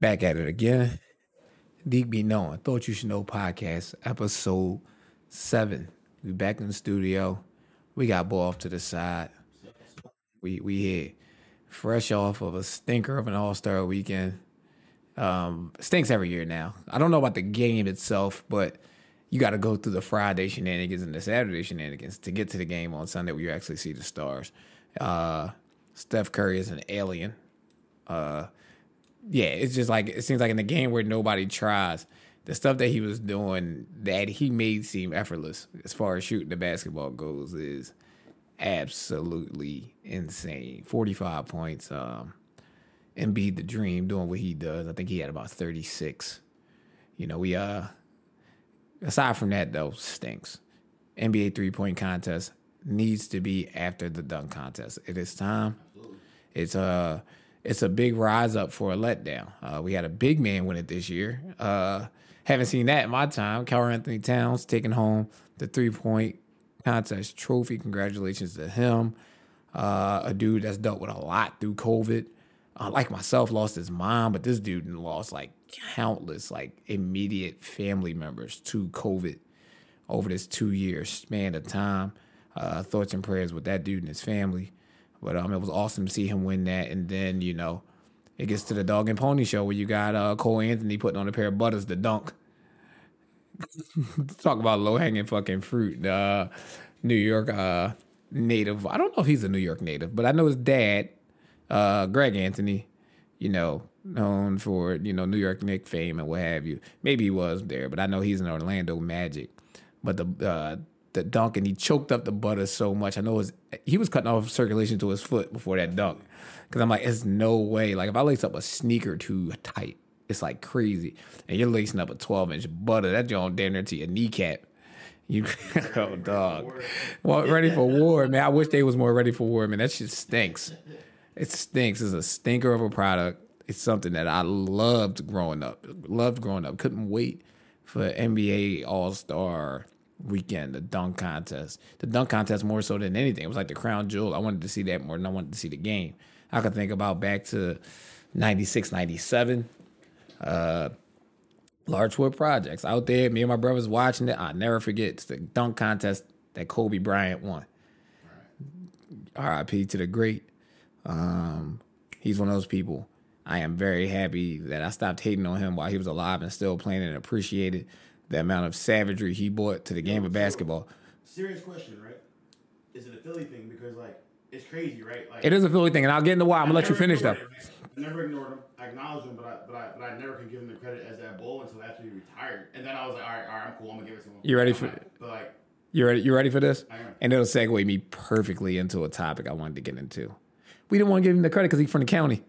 Back at it again. Deep Be Known, Thought You Should Know podcast, episode seven. We back in the studio. We got ball off to the side. We we here, fresh off of a stinker of an All Star weekend. Um, stinks every year now. I don't know about the game itself, but you got to go through the Friday shenanigans and the Saturday shenanigans to get to the game on Sunday where you actually see the stars. Uh, Steph Curry is an alien. Uh, yeah, it's just like it seems like in the game where nobody tries, the stuff that he was doing that he made seem effortless as far as shooting the basketball goes is absolutely insane. Forty five points. Um, Embiid the dream doing what he does. I think he had about thirty six. You know, we uh aside from that though, stinks. NBA three point contest needs to be after the dunk contest. It is time. It's uh it's a big rise up for a letdown. Uh, we had a big man win it this year. Uh, haven't seen that in my time. Karl-Anthony Towns taking home the three point contest trophy. Congratulations to him. Uh, a dude that's dealt with a lot through COVID. Uh, like myself, lost his mom, but this dude lost like countless like immediate family members to COVID over this two year span of time. Uh, thoughts and prayers with that dude and his family. But um, it was awesome to see him win that. And then, you know, it gets to the dog and pony show where you got uh, Cole Anthony putting on a pair of butters to dunk. Talk about low hanging fucking fruit. Uh, New York uh, native. I don't know if he's a New York native, but I know his dad, uh, Greg Anthony, you know, known for, you know, New York Knick fame and what have you. Maybe he was there, but I know he's an Orlando Magic. But the uh, the dunk and he choked up the butter so much. I know was he was cutting off circulation to his foot before that dunk. Cause I'm like, it's no way. Like if I lace up a sneaker too tight, it's like crazy. And you're lacing up a 12 inch butter, that joint damn near to your kneecap. You oh dog. Well, ready for war, man. I wish they was more ready for war, man. That shit stinks. It stinks. It's a stinker of a product. It's something that I loved growing up. Loved growing up. Couldn't wait for NBA All Star weekend, the dunk contest. The dunk contest more so than anything. It was like the crown jewel. I wanted to see that more than I wanted to see the game. I could think about back to 96, 97. Uh, Larchwood Projects out there. Me and my brothers watching it. I never forget it's the dunk contest that Kobe Bryant won. R.I.P. to the great. Um, he's one of those people. I am very happy that I stopped hating on him while he was alive and still playing and appreciated the amount of savagery he brought to the game of basketball. Serious question, right? Is it a Philly thing? Because like it's crazy, right? Like It is a Philly thing, and I'll get into why. I'm gonna let you finish though. I never ignored him. I acknowledged him, but I but I but I never could give him the credit as that bull until after he retired. And then I was like, all right, all right, I'm cool. I'm gonna give it to him. You ready for- But like, You ready? You ready for this? I am. And it'll segue me perfectly into a topic I wanted to get into. We didn't want to give him the credit because he's from the county.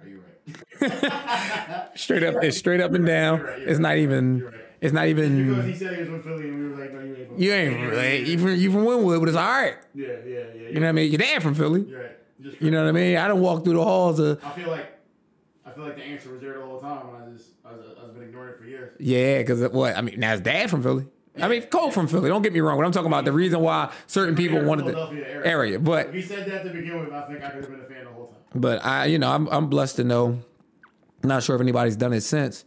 are you right? straight up, it's straight up and down. You're right, you're It's not even. It's not Because even. he said he was from Philly, and we were like, no, you ain't from You ain't really. You from, you from Wynnewood, but it's all right. Yeah, yeah, yeah. You know what I mean? Your dad from Philly. You're right. Just You know what I mean? I don't walk through the halls of. I feel like I feel like the answer was there the whole time, and I just I was I've been ignoring it for years. Yeah, because what? I mean, now his dad from Philly. I mean, Cole from Philly. Don't get me wrong. But I'm talking about the reason why certain people wanted the area. area. But If he said that to begin with, I think I could have been a fan the whole time. But I, you know, I'm I'm blessed to know. Not sure if anybody's done it since.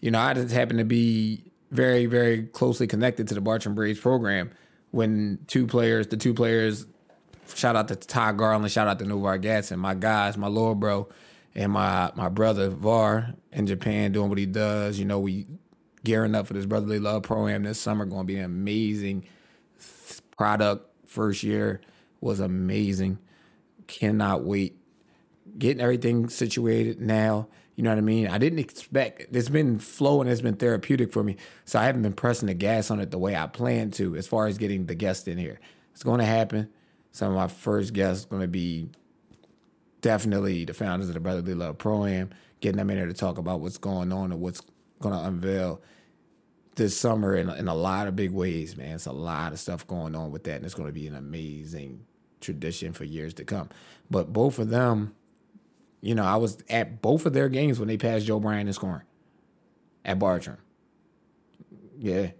You know, I just happen to be very, very closely connected to the Bartram Braves program. When two players, the two players, shout out to Ty Garland, shout out to Novar Gadson, my guys, my little bro, and my my brother Var in Japan doing what he does. You know, we gearing up for this brotherly love program this summer. Going to be an amazing product. First year was amazing. Cannot wait. Getting everything situated now. You know what I mean? I didn't expect it's been flowing, it's been therapeutic for me. So I haven't been pressing the gas on it the way I planned to as far as getting the guests in here. It's gonna happen. Some of my first guests gonna be definitely the founders of the Brotherly Love Pro Am, getting them in there to talk about what's going on and what's gonna unveil this summer in, in a lot of big ways, man. It's a lot of stuff going on with that, and it's going to be an amazing tradition for years to come. But both of them, you know, I was at both of their games when they passed Joe Bryant in scoring at Bartram. Yeah.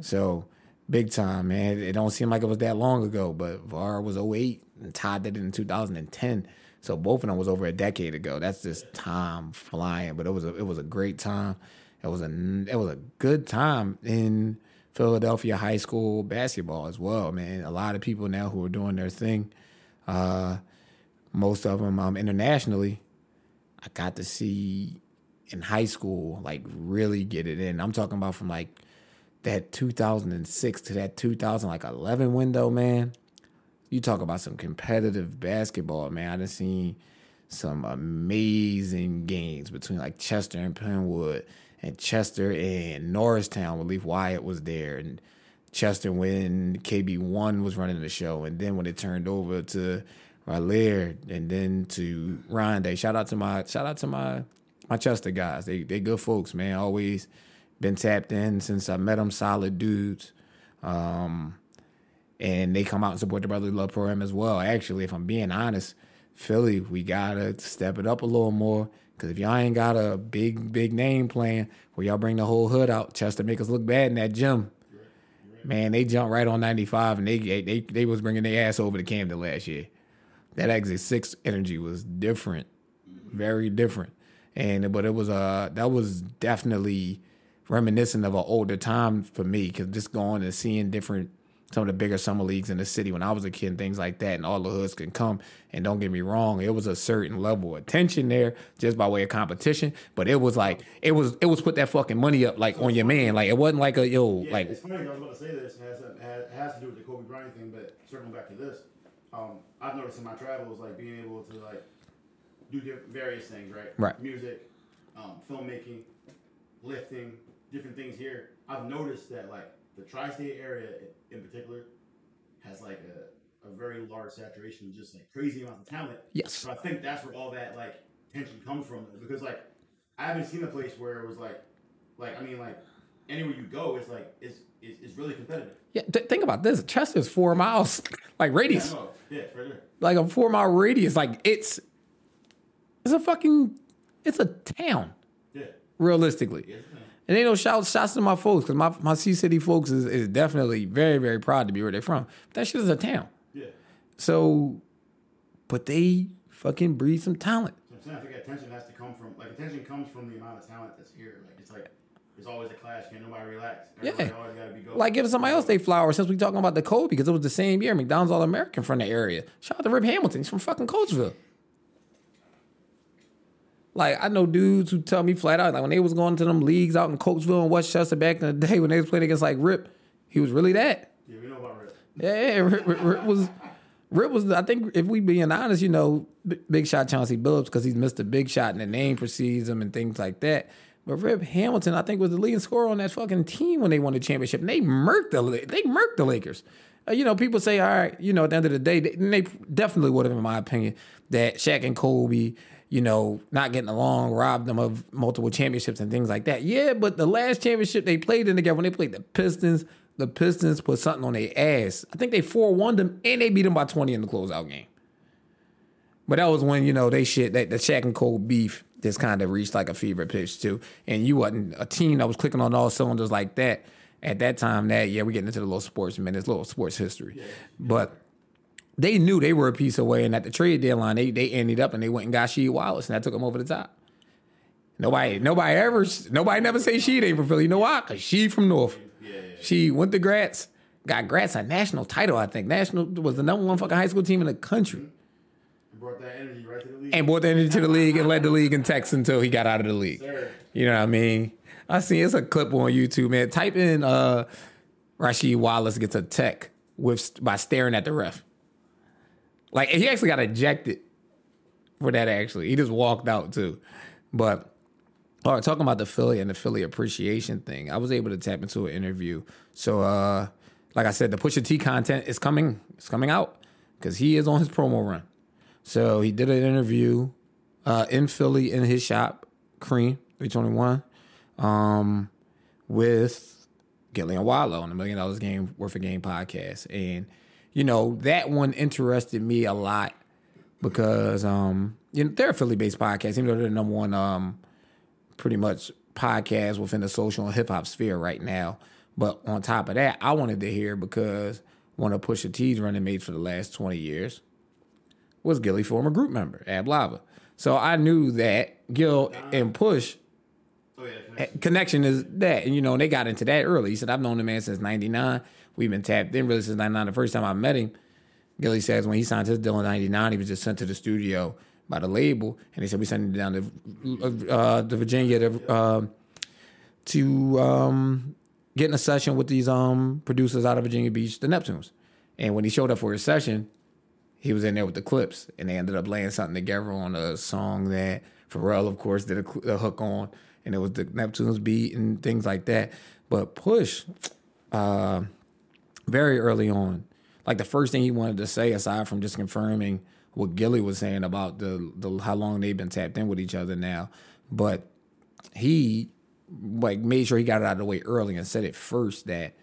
So big time, man. It don't seem like it was that long ago, but VAR was 08 and Todd did it in 2010. So both of them was over a decade ago. That's just time flying. But it was a it was a great time. It was a it was a good time in Philadelphia high school basketball as well, man. A lot of people now who are doing their thing. Uh, most of them um, internationally. I got to see in high school, like really get it in. I'm talking about from like that 2006 to that 2011 window, man. You talk about some competitive basketball, man. I done seen some amazing games between like Chester and Penn Wood and Chester and Norristown when Leaf Wyatt was there and Chester when KB1 was running the show and then when it turned over to Rahlir and then to Rondae. Shout out to my shout out to my my Chester guys. They they good folks, man. Always been tapped in since I met them. Solid dudes. Um, and they come out and support the Brotherly Love program as well. Actually, if I'm being honest, Philly, we gotta step it up a little more. Cause if y'all ain't got a big, big name playing where y'all bring the whole hood out, Chester make us look bad in that gym. Man, they jumped right on 95 and they they they was bringing their ass over to Camden last year. That exit six energy was different, very different, and but it was uh that was definitely reminiscent of an older time for me because just going and seeing different some of the bigger summer leagues in the city when I was a kid and things like that, and all the hoods can come. And don't get me wrong, it was a certain level of tension there just by way of competition. But it was like it was it was put that fucking money up like on your man. Like it wasn't like a yo Yeah, like it's funny. I was about to say this. It has, it has to do with the Kobe Bryant thing, but circling back to this, um, I've noticed in my travels, like being able to like do diff- various things, right? Right. Music, um, filmmaking, lifting, different things here. I've noticed that like the tri-state area in particular has like a, a very large saturation of just like crazy amounts of talent. yes So I think that's where all that like tension comes from because like I haven't seen a place where it was like like I mean like anywhere you go it's like it's it's, it's really competitive. yeah. Th- think about this. Chester's four miles like Yeah, radius. no, yeah, right there. like a four mile radius. Like it's it's a fucking it's a town, Yeah, realistically. yeah, it's a thing. And ain't no shouts shouts to my folks because my my C City folks is, is definitely very very proud to be where they're from. But that shit is a town. yeah. So, but they fucking breed some talent. So I'm saying I think attention has to come from like attention comes from the amount of talent that's here. Like it's like there's always a clash. Can't nobody relax. Everybody Yeah. always gotta be go. Like give somebody else they flowers since we talking about the Kobe because it was the same year McDonald's All American from the area. Shout out to Rip Hamilton. He's from fucking Coatesville. Like I know dudes who tell me flat out like when they was going to them leagues out in Coatesville and West Chester back in the day when they was playing against like Rip, he was really that. yeah, we know about Rip. Yeah, yeah Rip, Rip, Rip was Rip was. I think if we being honest, you know, Big Shot Chauncey Billups because he's Mr. Big Shot and the name precedes him and things like that. But Rip Hamilton, I think, was the leading scorer on that fucking team when they won the championship. And they murked the they murked the Lakers. Uh, you know, people say, all right, you know, at the end of the day, they, they definitely would have, in my opinion, that Shaq and Kobe, you know, not getting along, robbed them of multiple championships and things like that. Yeah, but the last championship they played in together when they played the Pistons, the Pistons put something on their ass. I think they 4 1 them and they beat them by 20 in the closeout game. But that was when, you know, they shit, that the Shaq and Cole beef just kind of reached like a fever pitch too. And you wasn't a team that was clicking on all cylinders like that. At that time, that, yeah, we're getting into the little sports minutes, little sports history. But they knew they were a piece away. And at the trade deadline, they, they ended up and they went and got Sheed Wallace and that took them over the top. Nobody, nobody ever, nobody never say she ain't from Philly. You know why? Cause she from North. She went to Gratz, got Gratz a national title. I think national was the number one fucking high school team in the country, brought that energy right to the league. and brought that into the league and led the league in techs until he got out of the league. You know what I mean? I see it's a clip on YouTube, man. Type in uh Rasheed Wallace gets a tech with by staring at the ref. Like he actually got ejected for that actually. He just walked out too. But all right, talking about the Philly and the Philly appreciation thing, I was able to tap into an interview. So uh like I said, the Pusha T content is coming, it's coming out because he is on his promo run. So he did an interview uh, in Philly in his shop, Cream 321, um, with Gillie and Wallo on the Million Dollars Game Worth of Game podcast. And, you know, that one interested me a lot because um, you know, they're a Philly based podcast, even though they're the number one um, pretty much podcast within the social and hip hop sphere right now. But on top of that, I wanted to hear because one of Pusha T's running mates for the last 20 years was Gillie former group member, Ab-Liva. So I knew that Gil and Push Oh yeah, connection. connection is that. And you know, they got into that early. He said, I've known the man since 99. We've been tapped in really since 99. The first time I met him, Gillie says when he signed his deal in 99, he was just sent to the studio by the label. And they said, we sent him down to, uh, to Virginia to, uh, to um, get in a session with these um, producers out of Virginia Beach, the Neptunes. And when he showed up for his session, he was in there with the Clipse, and they ended up laying something together on a song that Pharrell, of course, did a, a hook on, and it was the Neptunes beat and things like that. But Push, uh, very early on, like the first thing he wanted to say, aside from just confirming what Gillie was saying about the, the how long they've been tapped in with each other now, but he like made sure he got it out of the way early and said it first that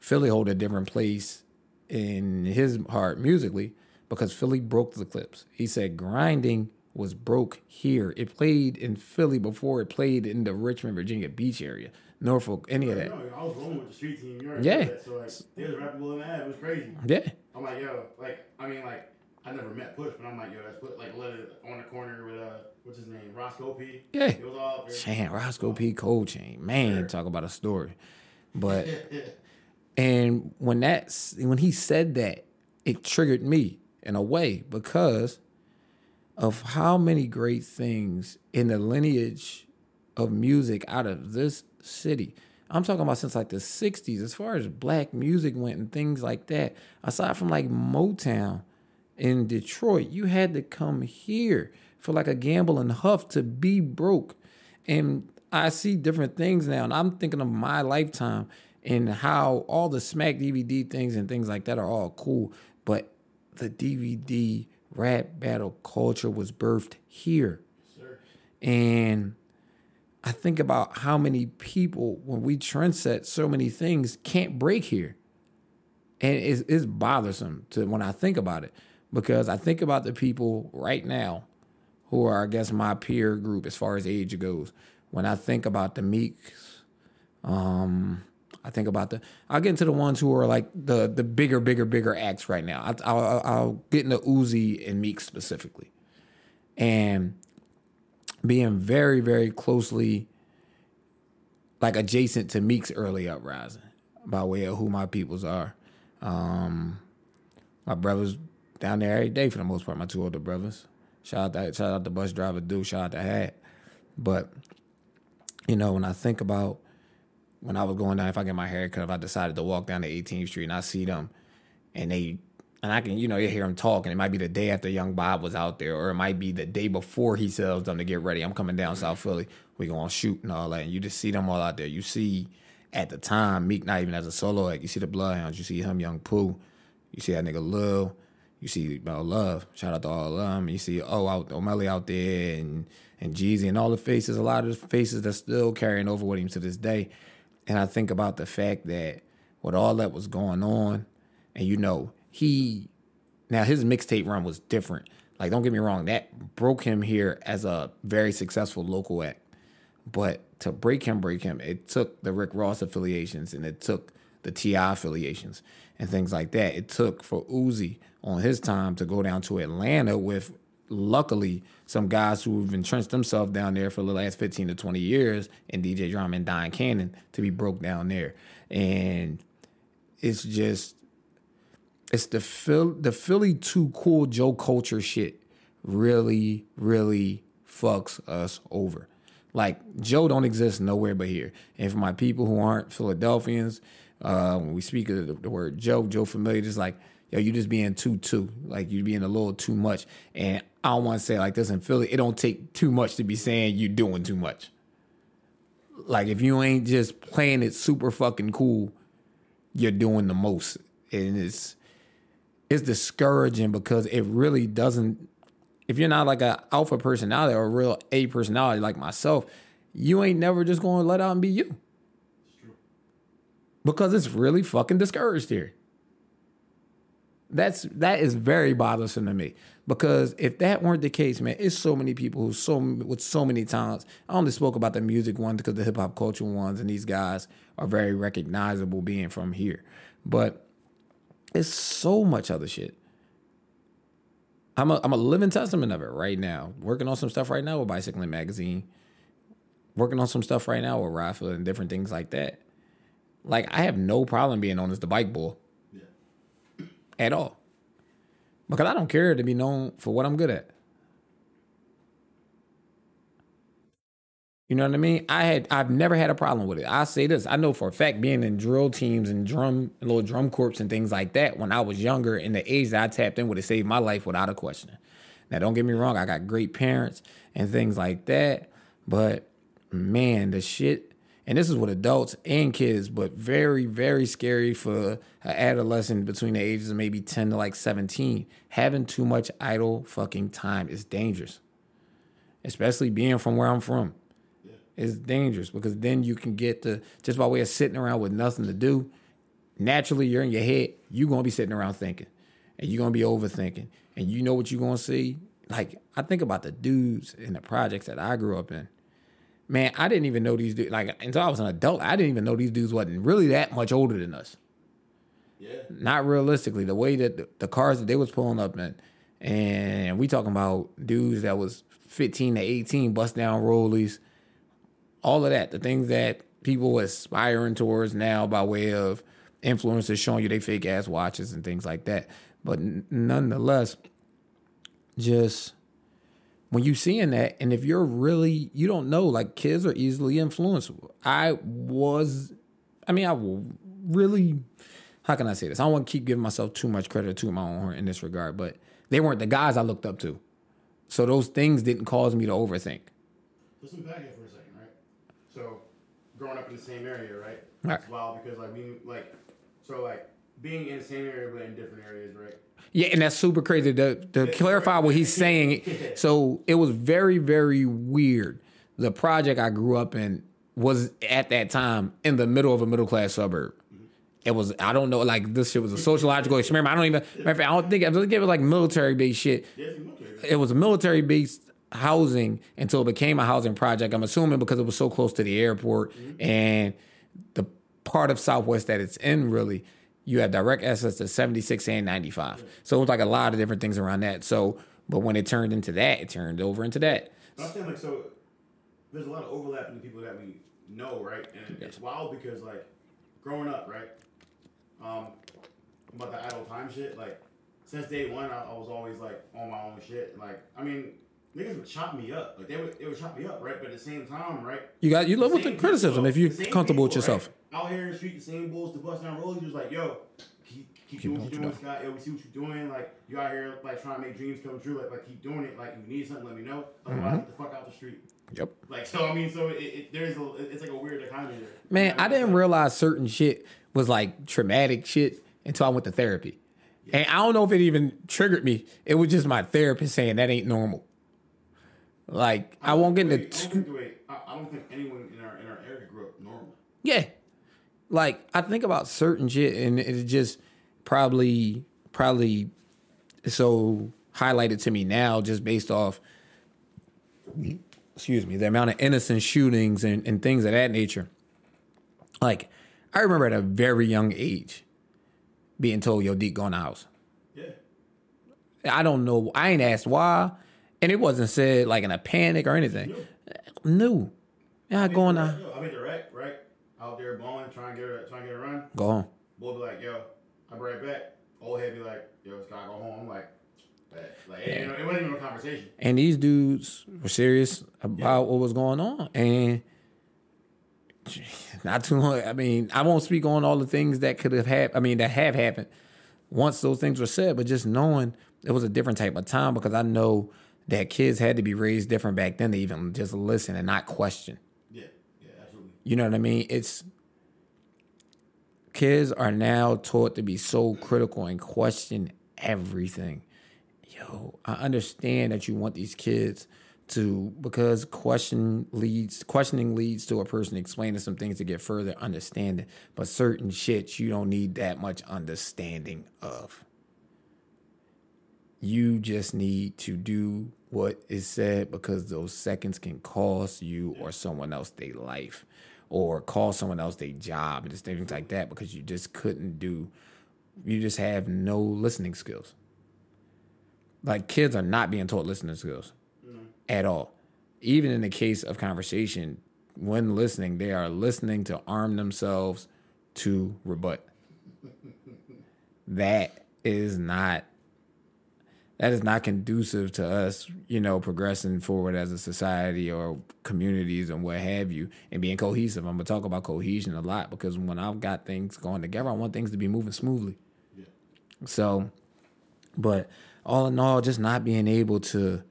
Philly hold a different place in his heart musically because Philly broke the Clipse. He said grinding was broke here. It played in Philly before it played in the Richmond, Virginia Beach area, Norfolk, any of that. No, I was rolling with the street team. You Yeah. that. So like, was rapping Will and Ab. It was crazy. Yeah, I'm like, yo, like, I mean, like, I never met Push, but I'm like, yo, that's put like let it on the corner with uh, what's his name, Roscoe P. Yeah. It was all up there. Chan, Roscoe P. Coldchain, man, talk about a story. But. And when that's when he said that, it triggered me in a way because of how many great things in the lineage of music out of this city. I'm talking about since like the 60s, as far as black music went and things like that. Aside from like Motown in Detroit, you had to come here for like a Gamble and Huff to be broke. And I see different things now, and I'm thinking of my lifetime and how all the smack DVD things and things like that are all cool. The DVD rap battle culture was birthed here. And I think about how many people, when we trendset so many things, can't break here. And it's, it's bothersome to when I think about it because I think about the people right now who are, I guess, my peer group as far as age goes. When I think about the Meeks, um, I think about the. I'll get into the ones who are like the the bigger, bigger, bigger acts right now. I, I'll, I'll get into Uzi and Meek specifically, and being very, very closely like adjacent to Meek's early uprising by way of who my peoples are. Um, my brothers down there every day for the most part. My two older brothers. Shout out to shout out to bus driver dude. Shout out to Hat. But you know when I think about when I was going down, if I get my hair cut, if I decided to walk down to 18th Street and I see them, and they and I can you know you hear them talking. It might be the day after Young Bob was out there, or it might be the day before he tells them to get ready. I'm coming down South Philly. We gonna shoot and all that. And you just see them all out there. You see at the time Meek not even as a solo act. You see the Bloodhounds. You see him, Young Pooh. You see that nigga Lil. You see uh, Love. Shout out to all of them. You see oh out O'Malley out there and and Jeezy and all the faces. A lot of the faces that's still carrying over with him to this day. And I think about the fact that with all that was going on, and you know, he now his mixtape run was different. Like, don't get me wrong, that broke him here as a very successful local act. But to break him, break him, it took the Rick Ross affiliations and it took the T.I. affiliations and things like that. It took for Uzi on his time to go down to Atlanta with luckily some guys who've entrenched themselves down there for the last 15 to 20 years in DJ Drama and Don Cannon to be broke down there. And it's just it's the Phil the Philly too cool Joe culture shit really, really fucks us over. Like Joe don't exist nowhere but here. And for my people who aren't Philadelphians, uh, when we speak of the, the word Joe, Joe familiar, just like yo, you just being too too, like you being a little too much. And I don't want to say like this in Philly. It don't take too much to be saying you doing too much. Like if you ain't just playing it super fucking cool, you're doing the most, and it's it's discouraging because it really doesn't. If you're not like a alpha personality or a real A personality like myself, you ain't never just going to let out and be you It's because it's really fucking discouraged here. That's that is very bothersome to me because if that weren't the case, man, it's so many people who so with so many talents. I only spoke about the music ones because the hip hop culture ones, and these guys are very recognizable being from here. But it's so much other shit. I'm a I'm a living testament of it right now. Working on some stuff right now with Bicycling Magazine. Working on some stuff right now with Rapha and different things like that. Like I have no problem being known as the bike bull. At all. Because I don't care to be known for what I'm good at. You know what I mean? I had I've never had a problem with it. I say this, I know for a fact being in drill teams and drum little drum corps and things like that when I was younger in the age that I tapped in would have saved my life without a question. Now don't get me wrong, I got great parents and things like that, but man, the shit and this is with adults and kids, but very, very scary for an adolescent between the ages of maybe 10 to like 17. Having too much idle fucking time is dangerous. Especially being from where I'm from. It's dangerous because then you can get the just by way of sitting around with nothing to do. Naturally, you're in your head. You're gonna be sitting around thinking, and you're gonna be overthinking, and you know what you're gonna see. Like I think about the dudes in the projects that I grew up in. Man, I didn't even know these dudes. Like until I was an adult, I didn't even know these dudes wasn't really that much older than us. Yeah. Not realistically, the way that the, the cars that they was pulling up in, and we talking about dudes that was 15 to 18, bust down rollies, all of that, the things that people aspiring towards now by way of influencers showing you they fake ass watches and things like that. But nonetheless, just when you seeing that, and if you're really, you don't know, like kids are easily influenced. I was, I mean, I will really, how can I say this? I don't want to keep giving myself too much credit to my own horn in this regard, but they weren't the guys I looked up to. So those things didn't cause me to overthink. Let's unpack it for a second, right? So, growing up in the same area, right? Right. It's wild because like we like, so like being in the same area but in different areas, right? Yeah, and that's super crazy. To, to clarify what he's saying, so it was very, very weird. The project I grew up in was at that time in the middle of a middle class suburb. It was I don't know like this shit was a sociological experiment. I don't even matter of fact, I don't think I think it was like military based shit. It was a military based housing until it became a housing project. I'm assuming because it was so close to the airport mm-hmm. and the part of Southwest that it's in really, you have direct access to 76 and 95. So it was like a lot of different things around that. So, but when it turned into that, it turned over into that. I'm saying like so. There's a lot of overlap in the people that we know, right? And it's wild because like growing up, right? Um, about the idle time shit. Like since day one, I, I was always like on my own shit. Like I mean, niggas would chop me up. Like they would, they would chop me up, right? But at the same time, right? You got you live with the criticism people, if you're comfortable with yourself. right? Out here in the street, the same bulls to bust down rollers. He was like, yo, keep, keep, doing what you're doing, Scott. Yo, we see what you're doing. Like, you out here, like, trying to make dreams come true. Like, like keep doing it. Like, if you need something, let me know. Otherwise, Mm-hmm. get the fuck out the street. Yep. Like, so, I mean, so it, it, there's a, it's like a weird economy there. Man, know, I didn't like- realize certain shit was like traumatic shit until I went to therapy. And I don't know if it even triggered me. It was just my therapist saying that ain't normal. Like I won't get into I think, I, I don't think anyone in our, in our area grew up normal. Yeah. Like I think about certain shit and it's just probably probably so highlighted to me now just based off excuse me, the amount of innocent shootings and, and things of that nature. Like, I remember at a very young age being told, yo, Deeq, go in the house. Yeah. I don't know. I ain't asked why. And it wasn't said like in a panic or anything. No. Yeah, go in the Yo, I mean, direct, right? Out there balling, trying to get a, trying to get a run. go home. Boy be like, yo, I'll be right back. Old head be like, yo, Scott, go home. I'm like. Like, it, ain't- it wasn't even a conversation. And these dudes were serious about what was going on. And not too long. I mean, I won't speak on all the things that could have happened. I mean, that have happened once those things were said, but just knowing it was a different type of time because I know that kids had to be raised different back then to even just listen and not question. You know what I mean? It's kids are now taught to be so critical and question everything. Yo, I understand that you want these kids to because question leads questioning leads to a person explaining some things to get further understanding. But certain shit you don't need that much understanding of. You just need to do what is said because those seconds can cost you or someone else their life or call someone else their job and just things like that because you just couldn't do you just have no listening skills. Like kids are not being taught listening skills mm-hmm. at all. Even in the case of conversation, when listening, they are listening to arm themselves to rebut. that is not that is not conducive to us, you know, progressing forward as a society or communities and what have you, and being cohesive. I'm gonna talk about cohesion a lot because when I've got things going together, I want things to be moving smoothly. Yeah. So, but all in all, just not being able to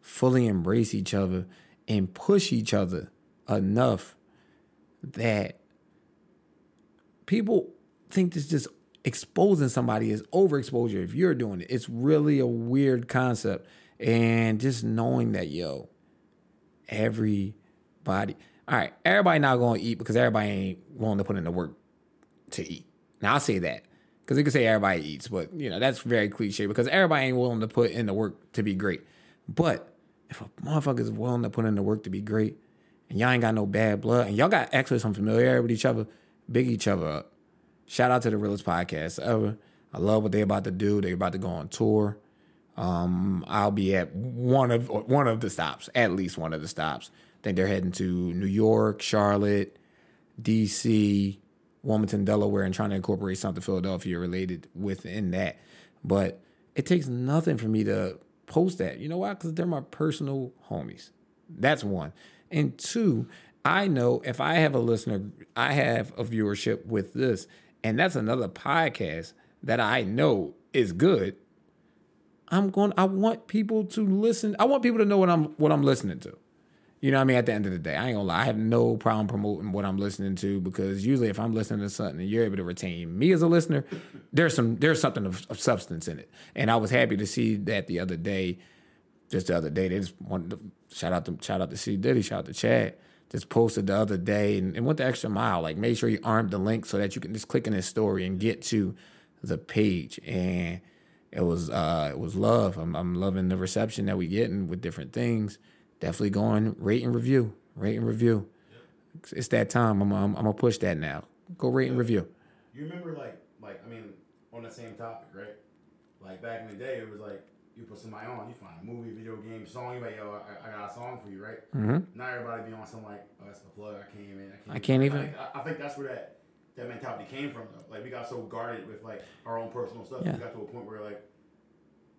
fully embrace each other and push each other enough that people think this just exposing somebody is overexposure if you're doing it. It's really a weird concept. And just knowing that, yo, everybody, all right, everybody not gonna eat because everybody ain't willing to put in the work to eat. Now I'll say that. Because they can say everybody eats, but you know, that's very cliche because everybody ain't willing to put in the work to be great. But if a motherfucker is willing to put in the work to be great, and y'all ain't got no bad blood, and y'all got actually some familiarity with each other, big each other up. Shout out to the realest podcast ever. I love what they're about to do. They're about to go on tour. Um, I'll be at one of one of the stops, at least one of the stops. I think they're heading to New York, Charlotte, DC, Wilmington, Delaware, and trying to incorporate something Philadelphia related within that. But it takes nothing for me to post that. You know why? Because they're my personal homies. That's one. And two, I know if I have a listener, I have a viewership with this, and that's another podcast that I know is good. I'm going. I want people to listen. I want people to know what I'm what I'm listening to. You know what I mean? At the end of the day, I ain't gonna lie. I have no problem promoting what I'm listening to because usually if I'm listening to something and you're able to retain me as a listener, there's some there's something of, of substance in it. And I was happy to see that the other day, just the other day, they just wanted to shout out to shout out to C Diddy, shout out to Chad. Just posted the other day and, and went the extra mile. Like made sure you armed the link so that you can just click in his story and get to the page. And it was uh it was love. I'm I'm loving the reception that we getting with different things. Definitely going rate and review, rate and review. It's that time. I'm, I'm I'm gonna push that now. Go rate and review. You remember like like I mean on the same topic, right? Like back in the day, it was like you put somebody on, you find a movie, video game, song, you like, yo, I, I got a song for you, right? Mm-hmm. Now everybody be on some like, oh, that's the plug. I can't even. I can't, I can't even- I think, I, think that's where that that mentality came from. Though. Like we got so guarded with like our own personal stuff. Yeah. We got to a point where like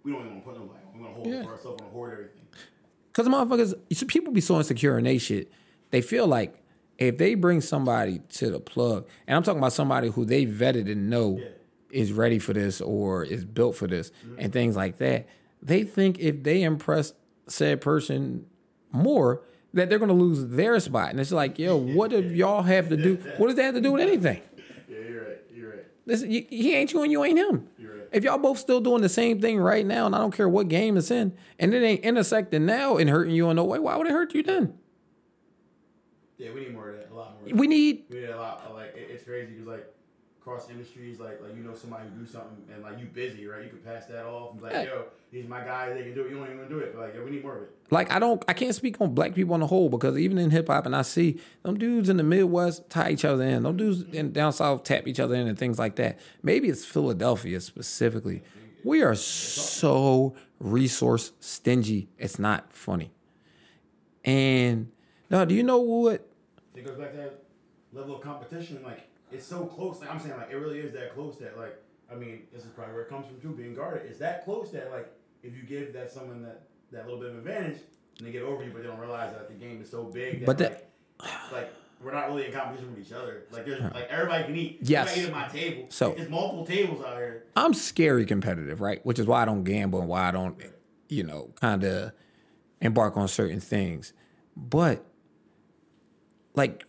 we don't even want to put nobody. on. We want to hold Yeah. it for ourselves. To hoard everything. Cause motherfuckers, people be so insecure in they shit. They feel like if they bring somebody to the plug, and I'm talking about somebody who they vetted and know Yeah. is ready for this or is built for this and things like that, they think if they impress said person more, that they're gonna lose their spot. And it's like, yo, what do y'all have to do? What does that have to do with anything? Yeah, you're right. You're right. Listen, you, he ain't you and you ain't him. You're right. If y'all both still doing the same thing right now, and I don't care what game it's in, and it ain't intersecting now and hurting you in no way, why would it hurt you then? Yeah, we need more of that. A lot more. We need We need a lot. Like it's crazy because like cross industries, like like you know somebody who do something and like you busy, right? You could pass that off and be like, yo, these my guys. They can do it. You don't even do it. But like, yo, we need more of it. like I don't I can't speak on black people on the whole because even in hip hop and I see them dudes in the Midwest tie each other in. Them dudes in down south tap each other in and things like that. Maybe it's Philadelphia specifically. We are so resource stingy. It's not funny. And now, do you know what? It goes back to that level of competition. Like it's so close. Like I'm saying, like it really is that close. That like I mean, this is probably where it comes from too. Being guarded, it's that close that like if you give that someone that that little bit of advantage, and they get over you, but they don't realize that the game is so big. That, But that- like, like we're not really in competition with each other. Like there's like everybody can eat. Yes. Everybody eat at my table. So- there's multiple tables out here. I'm scary competitive, right? Which is why I don't gamble and why I don't, you know, kind of embark on certain things. But like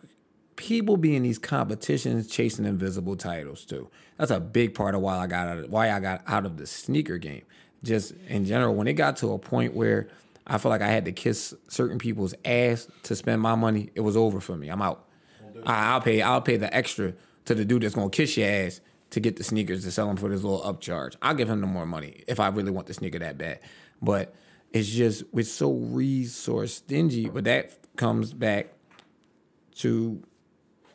people be in these competitions chasing invisible titles too. That's a big part of why I got out of, why I got out of the sneaker game. Just in general, when it got to a point where I felt like I had to kiss certain people's ass to spend my money, it was over for me. I'm out. I, I'll pay. I'll pay the extra to the dude that's gonna kiss your ass to get the sneakers to sell them for this little upcharge. I'll give him the more money if I really want the sneaker that bad. But it's just we're so resource stingy. But that comes back to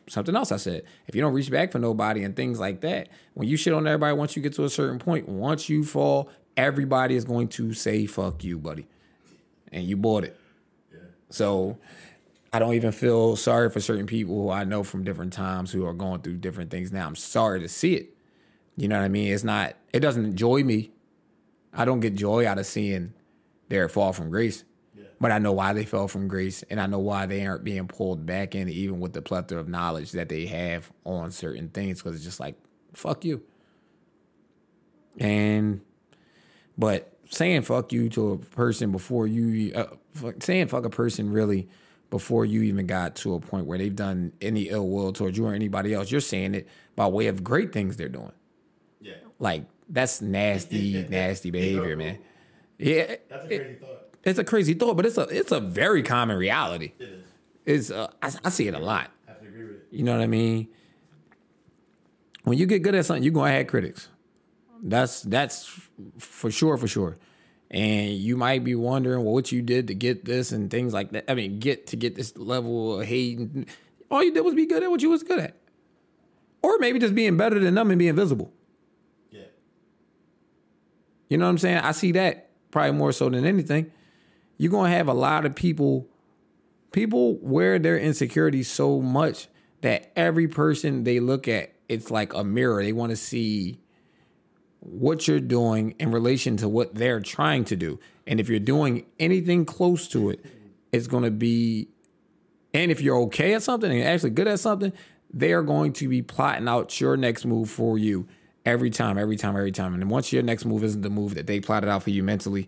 something else I said. If you don't reach back for nobody and things like that, when you shit on everybody once you get to a certain point, once you fall, everybody is going to say fuck you, buddy. And you bought it. Yeah. So I don't even feel sorry for certain people who I know from different times who are going through different things now. I'm sorry to see it. You know what I mean? It's not, it doesn't enjoy me. I don't get joy out of seeing their fall from grace. But I know why they fell from grace and I know why they aren't being pulled back in, even with the plethora of knowledge that they have on certain things, because it's just like, fuck you. And, but saying fuck you to a person before you, uh, fuck- saying fuck a person really before you even got to a point where they've done any ill will towards you or anybody else, you're saying it by way of great things they're doing. Yeah. Like, that's nasty, nasty behavior, man. Yeah. That's a it- crazy thought. It's a crazy thought, but it's a it's a very common reality. It is. It's uh, I, I see it a lot. I have to agree with it. You know what I mean? When you get good at something, you're gonna have critics. That's that's for sure, for sure. And you might be wondering well, what you did to get this and things like that. I mean, get to get this level of hate. And, all you did was be good at what you was good at, or maybe just being better than them and being visible. Yeah. You know what I'm saying? I see that probably more so than anything. You're gonna have a lot of people, people wear their insecurities so much that every person they look at, it's like a mirror. They want to see what you're doing in relation to what they're trying to do. And if you're doing anything close to it, it's gonna be and if you're okay at something and actually good at something, they are going to be plotting out your next move for you every time, every time, every time. And once your next move isn't the move that they plotted out for you mentally,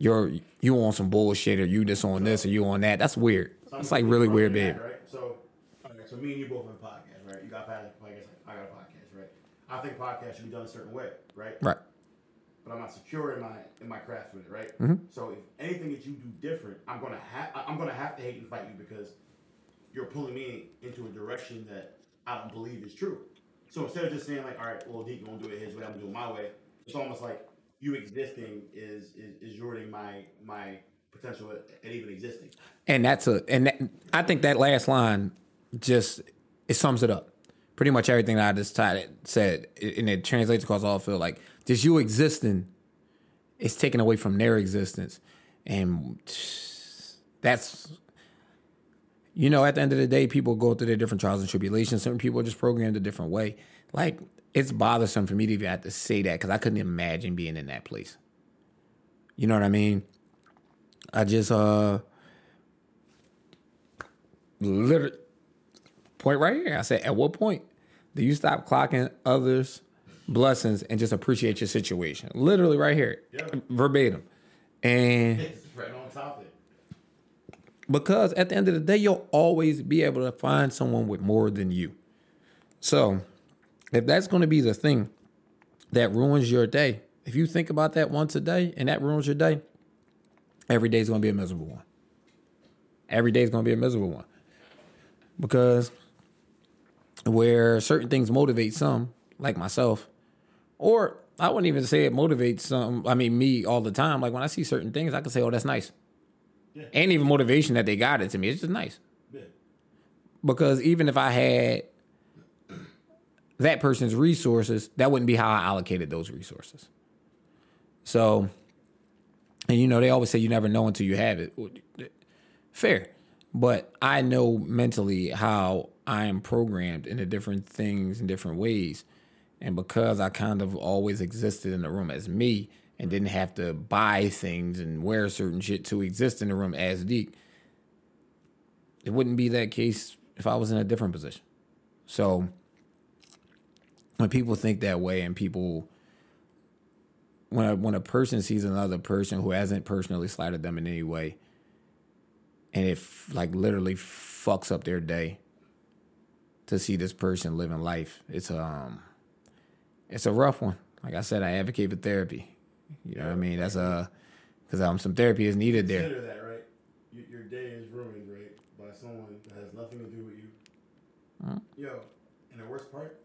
you're you on some bullshit or you just on this or you on that. That's weird. It's like really weird behavior. Right? So, right, so me and you both on a podcast, right? You got a podcast, I got a podcast, right? I think podcasts should be done a certain way, right? Right. But I'm not secure in my in my craft with it, right? Mm-hmm. So if anything that you do different, I'm gonna have I'm gonna have to hate and fight you because you're pulling me into a direction that I don't believe is true. So instead of just saying like, all right, well, Deeq gonna do it his way, I'm gonna do it my way. It's almost like you existing is is, is ruining my my potential at, even existing. And that's a and that, I think that last line just it sums it up. Pretty much everything that I just tried, said, and it translates across all field. Like just you existing, it's taken away from their existence, and that's you know at the end of the day, people go through their different trials and tribulations. Some people are just programmed a different way. Like it's bothersome for me to even have to say that because I couldn't imagine being in that place. You know what I mean? I just uh literally point right here. I said, at what point do you stop clocking others' blessings and just appreciate your situation? Literally right here, verbatim. And It's right on topic. because at the end of the day, you'll always be able to find someone with more than you. So, if that's going to be the thing that ruins your day, if you think about that once a day and that ruins your day, every day is going to be a miserable one. Every day is going to be a miserable one. Because where certain things motivate some, like myself, or I wouldn't even say it motivates some, I mean, me all the time. Like when I see certain things, I can say, oh, that's nice. Yeah. Ain't even motivation that they got it to me. It's just nice. Yeah. Because even if I had that person's resources, that wouldn't be how I allocated those resources. So, and you know, they always say you never know until you have it. Fair. But I know mentally how I am programmed into different things in different ways. And because I kind of always existed in the room as me and didn't have to buy things and wear certain shit to exist in the room as Deeq, it wouldn't be that case if I was in a different position. So when people think that way and people when a, when a person sees another person who hasn't personally slighted them in any way and it f- like literally fucks up their day to see this person living life it's um it's a rough one. Like i said i advocate for therapy. You know what i mean? That's a because um some therapy is needed there. Consider that, right? Your, your day is ruined, right, by someone that has nothing to do with you. Yo, and the worst part,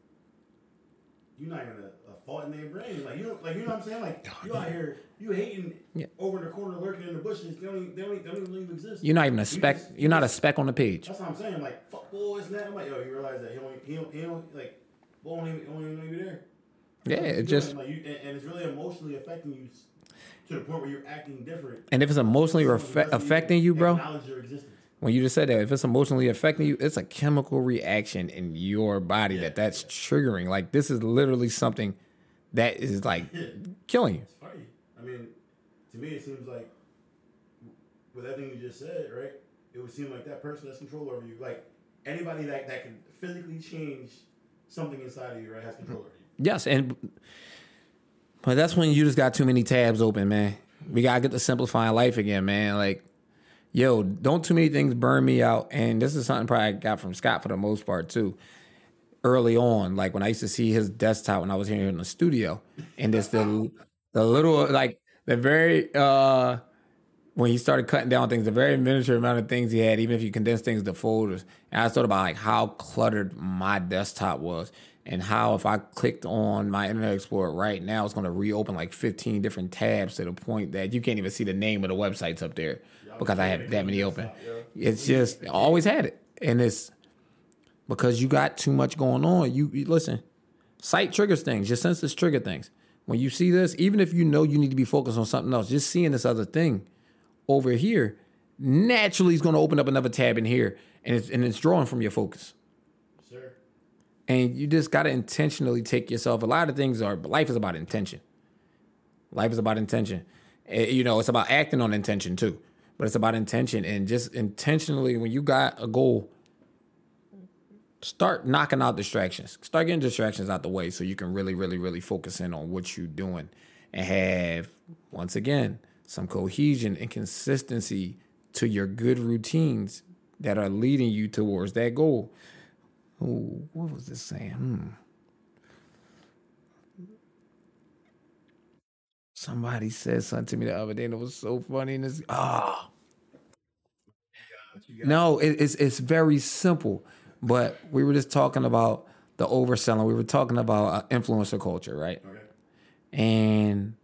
you're not even a, uh, a thought in their brain. Like you, like you know what I'm saying? Like you out here, you hating Yeah. over in the corner, lurking in the bushes. They don't, they don't, even- they don't even exist. you're not even a You speck just- you're not a speck on the page That's what I'm saying. Like fuck boys and that. I'm like, yo, you realize that he don't, he don't, he don't like, boy don't even, don't even know you're there. yeah you it just like you, and, and it's really emotionally affecting you. to the point where you're acting different. And if it's emotionally refe- affecting you, bro, Acknowledge your existence. When you just said that, if it's emotionally affecting you, it's a chemical reaction in your body that that's triggering. Like this is literally something that is like killing you. It's funny. I mean, to me, it seems like with everything you just said, right? It would seem like that person has control over you. Like anybody that, that can physically change something inside of you, right, has control over you. Yes, and but that's when you just got too many tabs open, man. We gotta get to simplifying life again, man. Like, yo, don't too many things burn me out. And this is something probably I got from Scott for the most part too. Early on, like when I used to see his desktop when I was here in the studio, and it's the the little like the very uh when he started cutting down things, the very miniature amount of things he had, even if you condense things to folders. And I thought about like how cluttered my desktop was and how if I clicked on my Internet Explorer right now, it's going to reopen like 15 different tabs to the point that you can't even see the name of the websites up there because I have that many open. It's just I always had it. And it's because you got too much going on. You, you listen, sight triggers things, your senses trigger things. When you see this, even if you know you need to be focused on something else, just seeing this other thing over here naturally is going to open up another tab in here and it's, and it's drawing from your focus. Sir. And you just got to intentionally take yourself. A lot of things are, life is about intention. Life is about intention. Eh, You know, it's about acting on intention too, but it's about intention and just intentionally when you got a goal, start knocking out distractions. Start getting distractions out the way so you can really, really, really focus in on what you're doing and have, once again, some cohesion and consistency to your good routines that are leading you towards that goal. Ooh, what was this saying? Hmm. Somebody said something to me the other day and it was so funny. And it's ah, no, it, it's it's very simple. But we were just talking about the overselling. We were talking about uh, influencer culture, right? Okay. and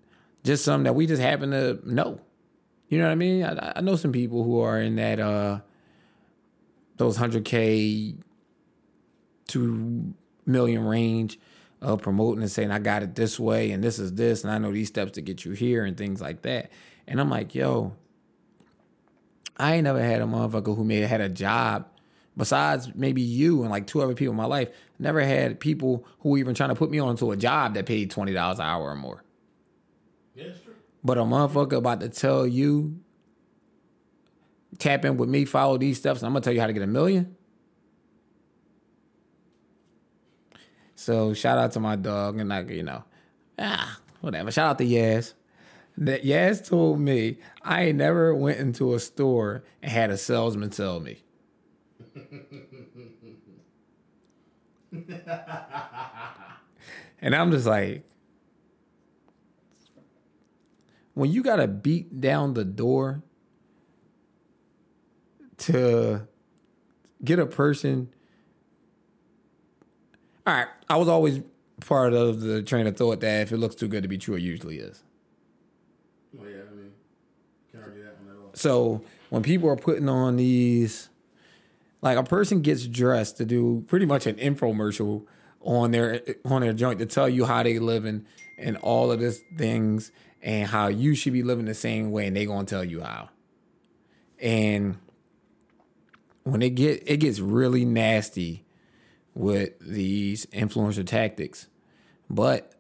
just something that we just happen to know. You know what I mean? I, I know some people who are in that uh those hundred k, two million range of promoting and saying I got it this way and this is this and I know these steps to get you here and things like that. And I'm like, yo, I ain't never had a motherfucker who may have had a job besides maybe you and like two other people in my life. Never had people who were even trying to put me onto a job that paid twenty dollars an hour or more. Yeah, true. But a motherfucker about to tell you, tap in with me, follow these steps, and I'm gonna tell you how to get a million. So shout out to my dog, and like you know, ah, whatever. Shout out to Yaz. That Yaz told me I ain't never went into a store and had a salesman tell me. and I'm just like, when you gotta beat down the door to get a person. All right, I was always part of the train of thought that if it looks too good to be true, it usually is. Oh yeah, I mean, can't argue that one at all. So when people are putting on these, like a person gets dressed to do pretty much an infomercial on their on their joint to tell you how they living and all of this things and how you should be living the same way and they gonna tell you how. And when it get it gets really nasty with these influencer tactics, but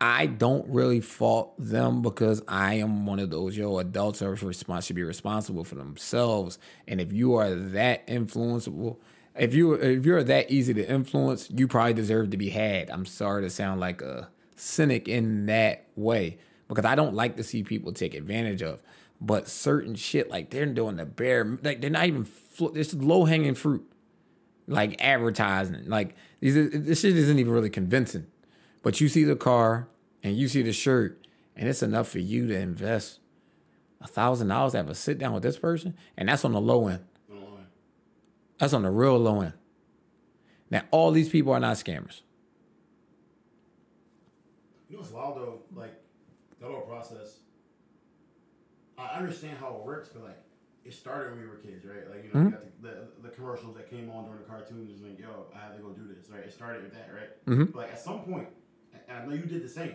I don't really fault them because I am one of those yo adults are respons- should be responsible for themselves. And if you are that influenceable, if you if you're that easy to influence, you probably deserve to be had. I'm sorry to sound like a cynic in that way because I don't like to see people take advantage of. But certain shit like they're doing the bare like they're not even fl- low hanging fruit like advertising. Like these, this shit isn't even really convincing. But you see the car and you see the shirt, and it's enough for you to invest a thousand dollars to have a sit down with this person, and that's on the low end. On the line. That's on the real low end. Now, all these people are not scammers. You know what's wild though? Like that whole process. I understand how it works, but like it started when we were kids, right? Like you know, you got the, the, the commercials that came on during the cartoons, like yo, I have to go do this, right? It started with that, right? Mhm. But like at some point, and I know you did the same.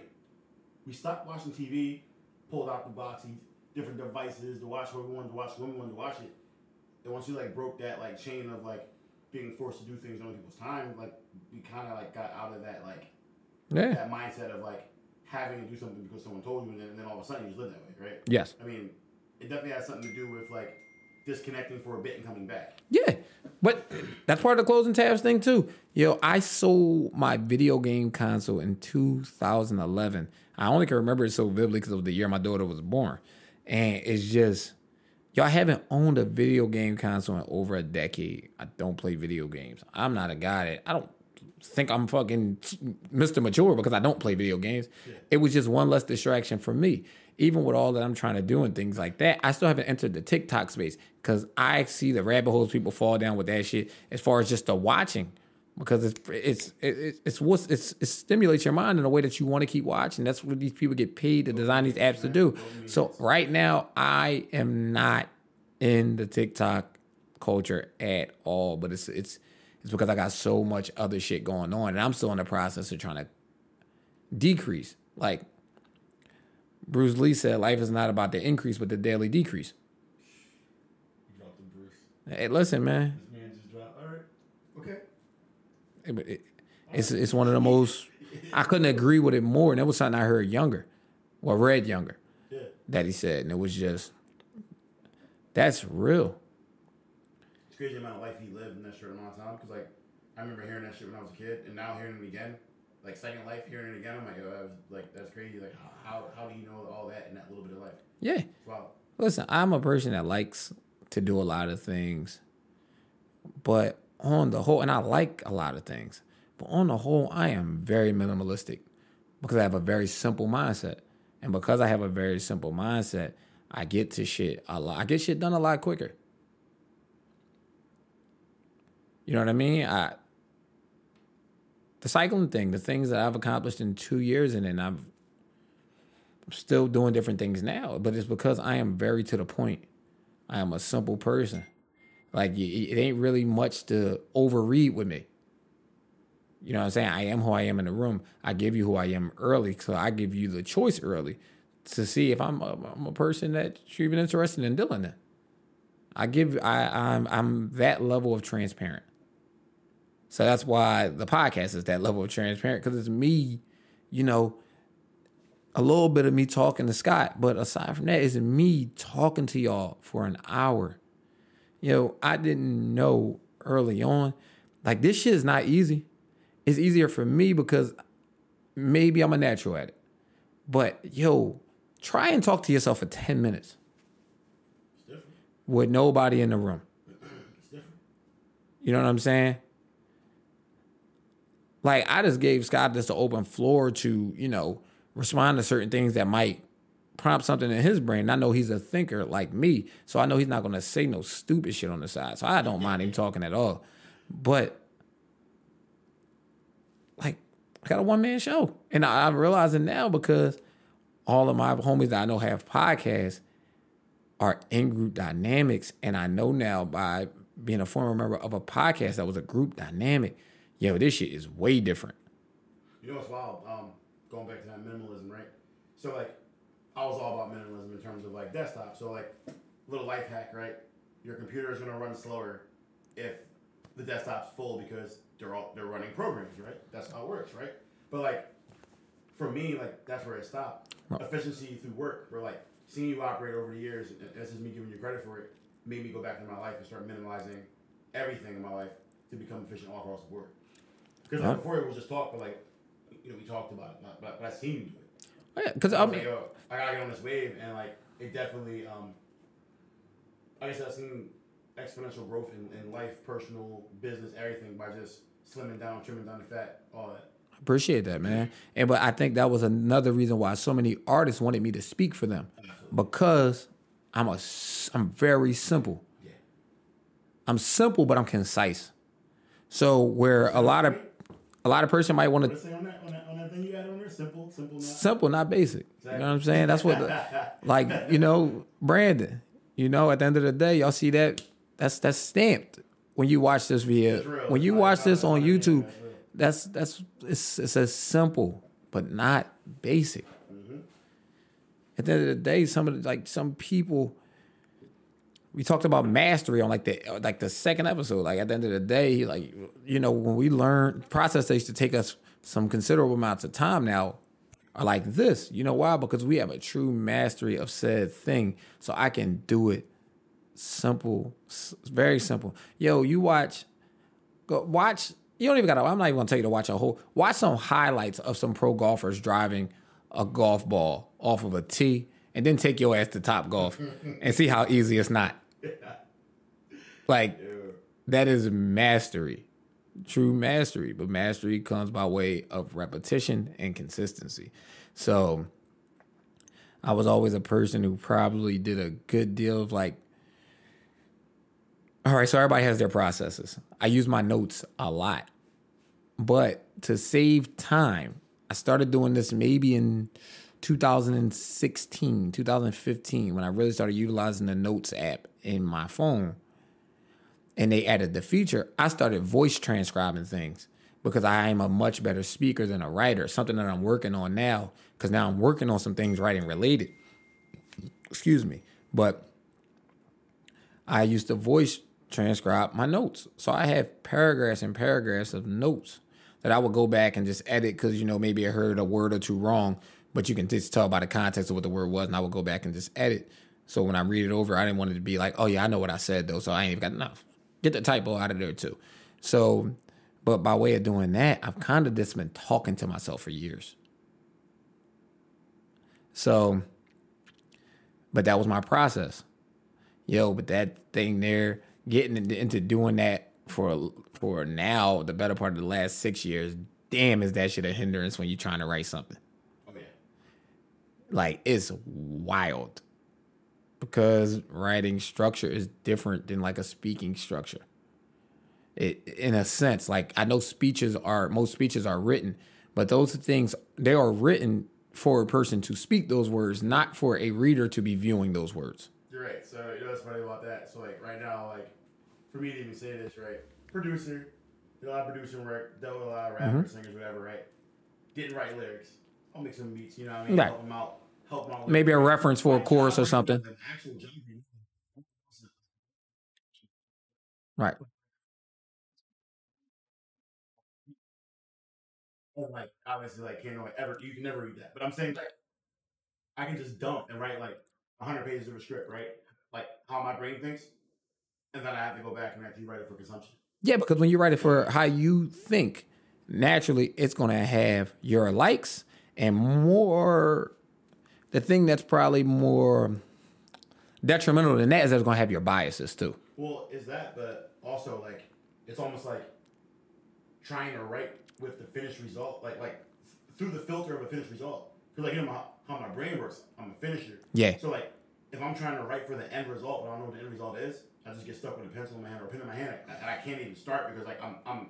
we stopped watching TV, pulled out the box, different devices to watch what we wanted to watch, when we wanted to watch it. And once you like broke that like chain of like being forced to do things on other people's time, like we kind of like got out of that like Yeah. that mindset of like having to do something because someone told you, and then, and then all of a sudden you just live that way, right? Yes. I mean, it definitely has something to do with like disconnecting for a bit and coming back. Yeah, but that's part of the closing tabs thing too. Yo, I sold my video game console in 2011. I only can remember it so vividly because of the year my daughter was born, and it's just, yo, I haven't owned a video game console in over a decade. I don't play video games. I'm not a guy that I don't think I'm fucking Mr. Mature because I don't play video games. It was just one less distraction for me. Even with all that I'm trying to do and things like that, I still haven't entered the TikTok space because I see the rabbit holes people fall down with that shit as far as just the watching. Because it's it's it's it's what's it's it stimulates your mind in a way that you want to keep watching. That's what these people get paid to design these apps to do. So right now, I am not in the TikTok culture at all. But it's it's it's because I got so much other shit going on, and I'm still in the process of trying to decrease. Like Bruce Lee said, life is not about the increase, but the daily decrease. Hey, listen, man, This man just dropped. All right. Okay. it- it- it's it's one of the most. I couldn't agree with it more, and that was something I heard younger, well, read younger, Yeah. that he said, and it was just that's real. It's crazy the amount of life he lived in that short amount of time. Because like, I remember hearing that shit when I was a kid, and now hearing it again, like second life, hearing it again, I'm like, oh, that was like that's crazy. Like, how how, how do you know all that in that little bit of life? Yeah. Wow. Listen, I'm a person that likes to do a lot of things, but on the whole, and I like a lot of things, but on the whole, I am very minimalistic because I have a very simple mindset. And because I have a very simple mindset, I get to shit a lot. I get shit done a lot quicker. You know what I mean? I the cycling thing, the things that I've accomplished in two years, and then I'm still doing different things now, but it's because I am very to the point. I am a simple person. Like it ain't really much to overread with me. You know what I'm saying? I am who I am in the room. I give you who I am early, so I give you the choice early to see if I'm a, I'm a person that you're even interested in dealing in. I give I I'm I'm that level of transparent. So that's why the podcast is that level of transparent because it's me, you know, a little bit of me talking to Scott, but aside from that, it's me talking to y'all for an hour. You know, I didn't know early on, like this shit is not easy. It's easier for me because maybe I'm a natural at it. But yo, try and talk to yourself for 10 minutes It's different. with nobody in the room. It's different. You know what I'm saying? Like I just gave Scott this open floor to, you know, respond to certain things that might prompt something in his brain. I know he's a thinker like me, so I know he's not gonna say no stupid shit on the side. So I don't mind him talking at all. But like I got a one man show. And I, I'm realizing now because all of my homies that I know have podcasts are in group dynamics. And I know now by being a former member of a podcast that was a group dynamic, yo, this shit is way different. You know what's wild? Um, going back to that minimalism, right? So like, I was all about minimalism in terms of like desktop. So like, little life hack, right? Your computer is gonna run slower if the desktop's full because they're all they're running programs, right? That's how it works, right? But like, for me, like that's where it stopped. Efficiency through work, where like seeing you operate over the years, and this is me giving you credit for it, made me go back into my life and start minimalizing everything in my life to become efficient all across the board. Because like, before it was just talk, but like, you know, we talked about it, but, but, I seen you do it. Oh, Yeah, because I I mean, like, yo, I gotta get on this wave, and like, it definitely, um, like I guess I've seen exponential growth in, in life, personal, business, everything by just slimming down, trimming down the fat, all that. appreciate that, man. And but I think that was another reason why so many artists wanted me to speak for them because I'm a I'm very simple. Yeah. I'm simple, but I'm concise. So where a lot of a lot of person might want to say on that, on that, on that thing you got on there? Simple, simple, not. simple, not basic. You know what I'm saying? That's what, the, like you know, Brandon. You know, at the end of the day, y'all see that that's that's stamped when you watch this video. When you watch this on YouTube, that's that's that's it's it's as simple but not basic. Mm-hmm. at the end of the day, some of the, like some people. We talked about mastery on like the like the second episode. Like at the end of the day, like you know when we learn process that used to take us some considerable amounts of time now are like this. You know why? Because we have a true mastery of said thing, so I can do it simple, very simple. Yo, you watch, go watch. You don't even gotta. I'm not even gonna tell you to watch a whole. Watch some highlights of some pro golfers driving a golf ball off of a tee, and then take your ass to Top Golf and see how easy it's not. Like that is mastery, true mastery. But mastery comes by way of repetition and consistency. So I was always a person who probably did a good deal of like all right, so everybody has their processes. I use my notes a lot. But to save time, I started doing this maybe in 2016, 2015, when I really started utilizing the Notes app in my phone. And they added the feature, I started voice transcribing things because I am a much better speaker than a writer, something that I'm working on now, because now I'm working on some things writing related. Excuse me. But I used to voice transcribe my notes. So I have paragraphs and paragraphs of notes that I would go back and just edit because, you know, maybe I heard a word or two wrong, but you can just tell by the context of what the word was. And I would go back and just edit. So when I read it over, I didn't want it to be like, oh, yeah, I know what I said, though. So I ain't even got enough. Get the typo out of there, too. So, but by way of doing that, I've kind of just been talking to myself for years. So, but that was my process. Yo, but that thing there, getting into- doing that for for now, the better part of the last six years, damn, is that shit a hindrance when you're trying to write something? Oh yeah. Like it's wild because writing structure is different than like a speaking structure. It in a sense, like I know speeches are most speeches are written, but those things they are written for a person to speak those words, not for a reader to be viewing those words. You're right. So you know what's funny about that? So like right now, like for me to even say this, right? Producer, did a lot of producing work, dealt with a lot of Mm-hmm. rappers, singers, whatever, right? Didn't write lyrics. I'll make some beats, you know what I mean? Right. Help them out. Help them out. with Maybe a reference for a chorus or something. is an actual job. Right. Like obviously like can't know ever you can never read that. But I'm saying like I can just dump and write like hundred pages of a script, right? Like how my brain thinks. And then I have to go back and actually write it for consumption. Yeah, because when you write it for how you think, naturally it's going to have your likes and more. The thing that's probably more detrimental than that is that it's going to have your biases too. Well, is that, but also like it's almost like trying to write with the finished result, like like through the filter of a finished result. Because like you know how, how my brain works, I'm a finisher. Yeah. So like if I'm trying to write for the end result, but I don't know what the end result is, I just get stuck with a pencil in my hand or a pen in my hand, and I can't even start because like I'm I'm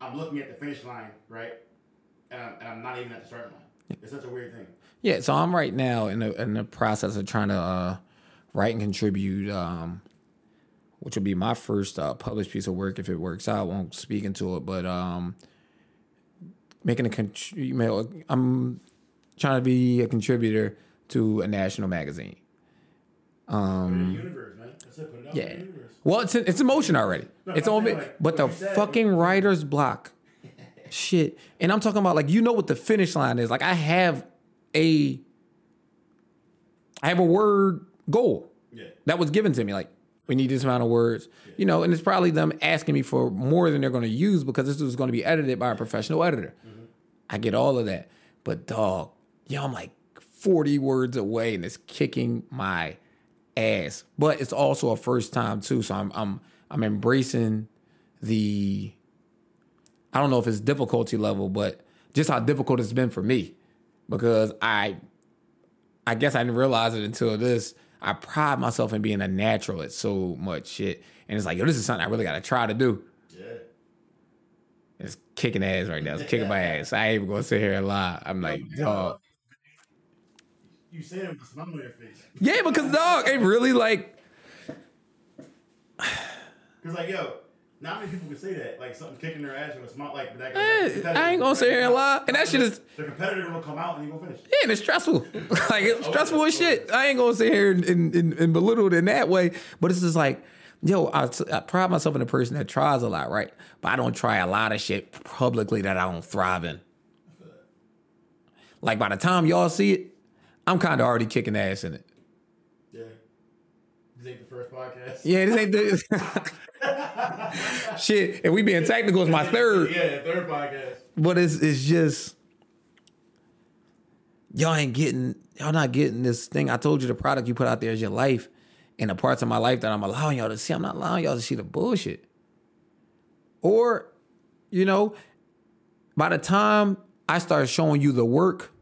I'm looking at the finish line, right? And I'm, and I'm not even at the starting line. It's such a weird thing. Yeah, so I'm right now in the in the process of trying to uh, write and contribute, um, which will be my first uh, published piece of work if it works out. I won't speak into it, but um, making a contr- I'm trying to be a contributor to a national magazine. Put it in the universe, it. Put it Yeah. universe. Well, it's it's emotion already. No, it's I'm on like, but the said, fucking what you said. writer's block, shit. And I'm talking about like you know what the finish line is. Like I have a, I have a word goal Yeah. that was given to me. Like we need this amount of words, you know, and it's probably them asking me for more than they're going to use because this is going to be edited by a professional editor. Mm-hmm. I get all of that, but dog, yo, I'm like 40 words away, and it's kicking my ass. But it's also a first time too, so I'm I'm I'm embracing the. I don't know if it's difficulty level, but just how difficult it's been for me, because I, I guess I didn't realize it until this. I pride myself in being a natural at so much shit, and it's like, yo, this is something I really got to try to do. Yeah. It's kicking ass right now. It's kicking my ass. I ain't even gonna sit here and lie. I'm like, dog. You said it with smile on your face. Yeah, because dog, it really like Cause like yo, Not many people can say that. Like something kicking their ass or a smart like that. Eh, that- I ain't gonna sit here and lie. And that shit is the competitor will come out and you gonna finish. Yeah, and it's stressful. like it's stressful as shit. I ain't gonna sit here and, and, and, and belittle it in that way. But it's just like, yo, I, I pride myself in a person that tries a lot, right? But I don't try a lot of shit publicly that I don't thrive in. Like by the time y'all see it, I'm kind of already kicking ass in it. Yeah. This ain't the first podcast. Yeah, this ain't the shit. And we being technical is my third. Yeah, third podcast. But it's it's just y'all ain't getting y'all not getting this thing. I told you the product you put out there is your life. And the parts of my life that I'm allowing y'all to see, I'm not allowing y'all to see the bullshit. Or, you know, by the time I start showing you the work,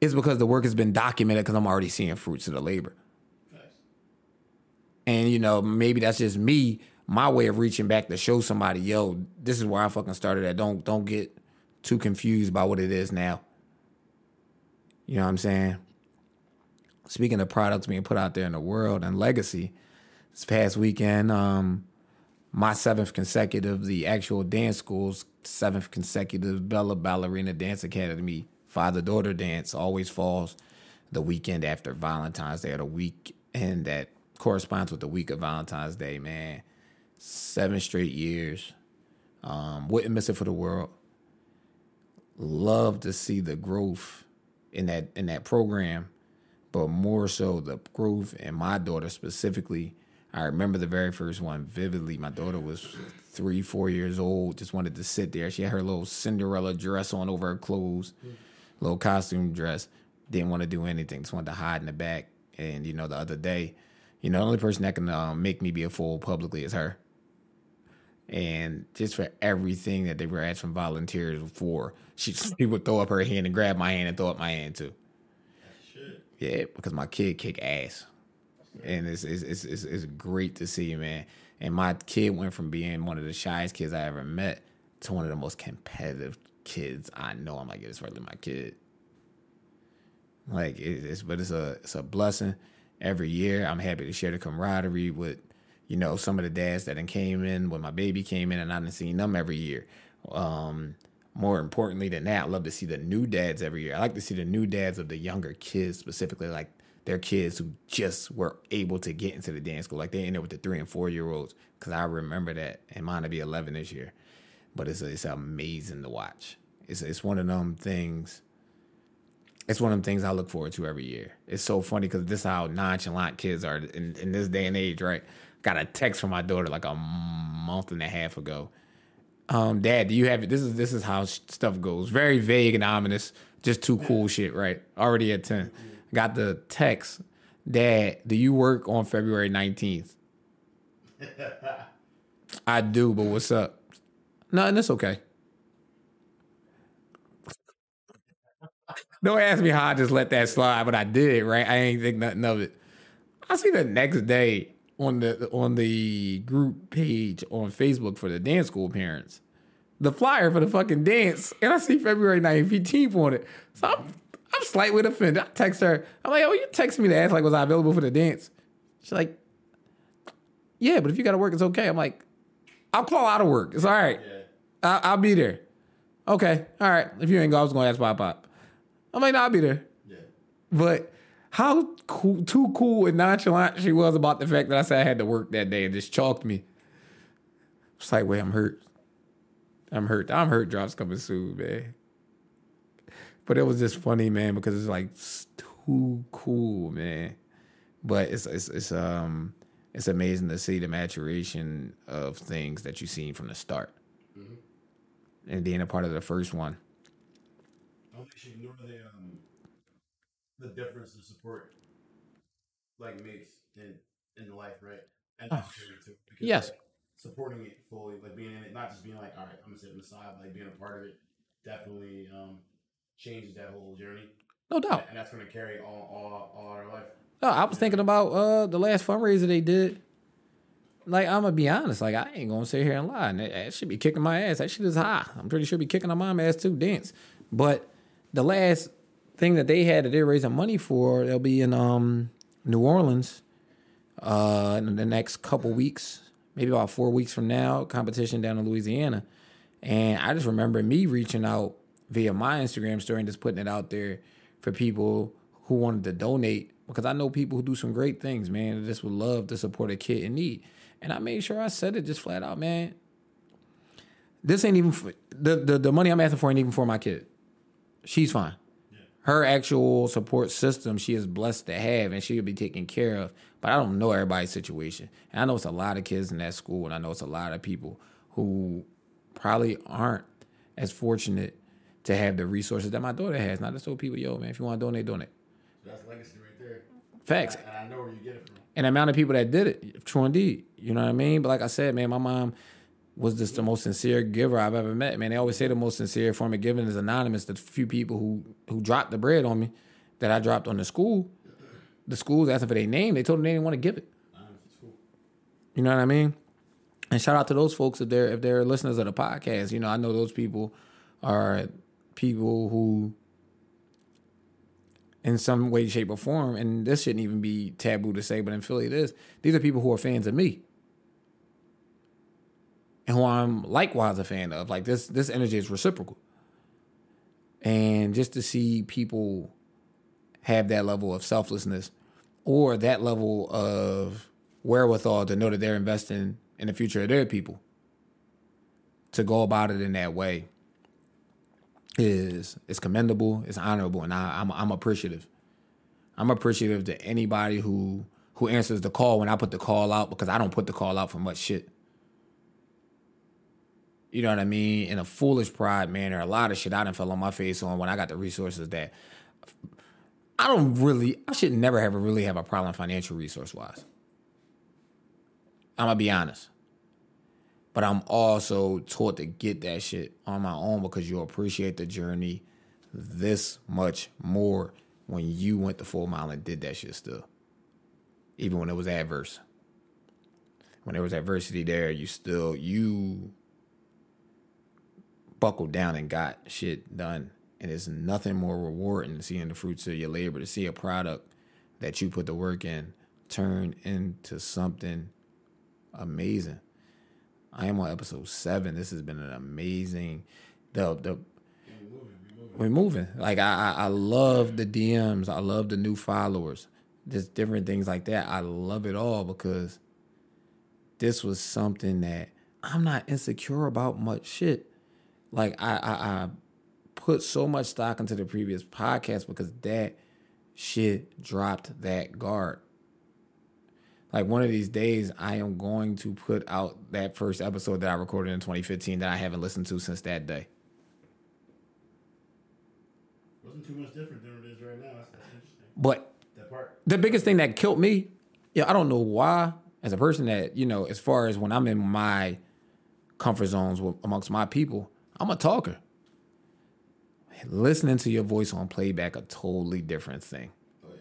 it's because the work has been documented because I'm already seeing fruits of the labor. Facts. And you know, maybe that's just me, my way of reaching back to show somebody, yo, this is where I fucking started at. Don't don't get too confused by what it is now. You know what I'm saying? Speaking of products being put out there in the world and legacy, this past weekend, um, my seventh consecutive, the actual dance school's seventh consecutive Bella Ballerina Dance Academy father daughter dance always falls the weekend after Valentine's Day or the weekend that corresponds with the week of Valentine's Day, man. Seven straight years. Um, wouldn't miss it for the world. Love to see the growth in that in that program, but more so the growth in my daughter specifically. I remember the very first one vividly. My daughter was three, four years old, just wanted to sit there. She had her little Cinderella dress on over her clothes, little costume dress. Didn't want to do anything, just wanted to hide in the back. And, you know, the other day, you know, the only person that can um, make me be a fool publicly is her. And just for everything that they were asking volunteers for, she, she would throw up her hand and grab my hand and throw up my hand too. Yeah, because my kid kick ass, and it's it's, it's it's it's great to see, man. And my kid went from being one of the shyest kids I ever met to one of the most competitive kids I know. I'm like, it's really my kid. Like it's, but it's a it's a blessing every year. I'm happy to share the camaraderie with, you know, some of the dads that came in when my baby came in, and I didn't see them every year. Um, more importantly than that, I love to see the new dads every year. I like to see the new dads of the younger kids, specifically like their kids who just were able to get into the dance school. Like they ended up with the three and four year olds, because I remember that, and mine to be 11 this year. But it's it's amazing to watch. It's it's one of them things. It's one of them things I look forward to every year. It's so funny because this is how nonchalant kids are in, in this day and age, right? Got a text from my daughter like a month and a half ago um, Dad, do you have it? This is this is how stuff goes. Very vague and ominous. Just too cool shit, right? Already at ten. Got the text. Dad, do you work on February nineteenth? I do, but what's up? Nothing. it's okay. Don't ask me how I just let that slide, but I did, right? I ain't think nothing of it. I see the next day on the on the group page on Facebook for the dance school parents, the flyer for the fucking dance, and I see February 19th on it. So I'm I'm slightly offended. I text her. I'm like, oh, you text me to ask like, was I available for the dance? She's like, yeah, but if you got to work, it's okay. I'm like, I'll call out of work. It's all right. Yeah. I- I'll be there. Okay, all right. If you ain't go, I was gonna ask Pop Pop. I'm like, no, I'll be there. Yeah. But how cool, too cool and nonchalant she was about the fact that I said I had to work that day and just chalked me. It's like, wait, I'm hurt. I'm hurt. I'm hurt. Drops coming soon, man. But it was just funny, man, because it's like it's too cool, man. But it's it's it's um it's amazing to see the maturation of things that you've seen from the start, and being a part of the first one. I don't think she um the difference the support like makes in in the life, right? And Oh, too, because, yes. like, supporting it fully, like being in it, not just being like, all right, I'm gonna sit on the side, like being a part of it, definitely um changes that whole journey, No doubt. and that's gonna carry all all all our life. No, I was thinking about uh the last fundraiser they did. Like I'm gonna be honest, like I ain't gonna sit here and lie. And that, that should be kicking my ass. That shit is high. I'm pretty sure be kicking my mom ass too. Dance, but the last thing that they had that they're raising money for, they'll be in um New Orleans uh in the next couple weeks, maybe about four weeks from now, competition down in Louisiana. And I just remember me reaching out via my Instagram story and just putting it out there for people who wanted to donate because I know people who do some great things, man. and just would love to support a kid in need. And I made sure I said it just flat out, man. This ain't even for, the, the the money I'm asking for ain't even for my kid. She's fine. Her actual support system she is blessed to have and she'll be taken care of. But I don't know everybody's situation. And I know it's a lot of kids in that school and I know it's a lot of people who probably aren't as fortunate to have the resources that my daughter has. Not just told people, yo, man, if you want to donate, donate. So that's legacy right there. Facts. And I know where you get it from. and the amount of people that did it, true indeed. You know what I mean? But like I said, man, my mom was just the most sincere giver I've ever met. Man, they always say the most sincere form of giving is anonymous. The few people who who dropped the bread on me that I dropped on the school, the schools asking for their name, they told them they didn't want to give it. You know what I mean? And shout out to those folks if they're if they're listeners of the podcast. You know, I know those people are people who in some way, shape, or form, and this shouldn't even be taboo to say, but in Philly it is, these are people who are fans of me. And who I'm likewise a fan of. Like this this energy is reciprocal. And just to see people have that level of selflessness or that level of wherewithal to know that they're investing in the future of their people to go about it in that way is is commendable, it's honorable, and I, I'm I'm appreciative. I'm appreciative to anybody who who answers the call when I put the call out because I don't put the call out for much shit. You know what I mean? In a foolish pride manner, a lot of shit I didn't fell on my face on when I got the resources that I don't really I should never have really have a problem financial resource wise. I'm gonna be honest. But I'm also taught to get that shit on my own because you appreciate the journey this much more when you went the full mile and did that shit still. Even when it was adverse. When there was adversity there, you still you buckled down and got shit done. And it's nothing more rewarding than seeing the fruits of your labor, to see a product that you put the work in turn into something amazing. I am on episode seven. This has been an amazing the the we're moving. Like I I love the DMs. I love the new followers. Just different things like that. I love it all because this was something that I'm not insecure about much shit. Like I, I, I put so much stock into the previous podcast because that shit dropped that guard. Like one of these days, I am going to put out that first episode that I recorded in 2015 that I haven't listened to since that day. Wasn't too much different than it is right now. That's, that's interesting. But That part. the biggest thing that killed me, yeah, I don't know why, as a person that, you know, as far as when I'm in my comfort zones with, amongst my people, I'm a talker. Listening to your voice on playback, a totally different thing. Oh yeah.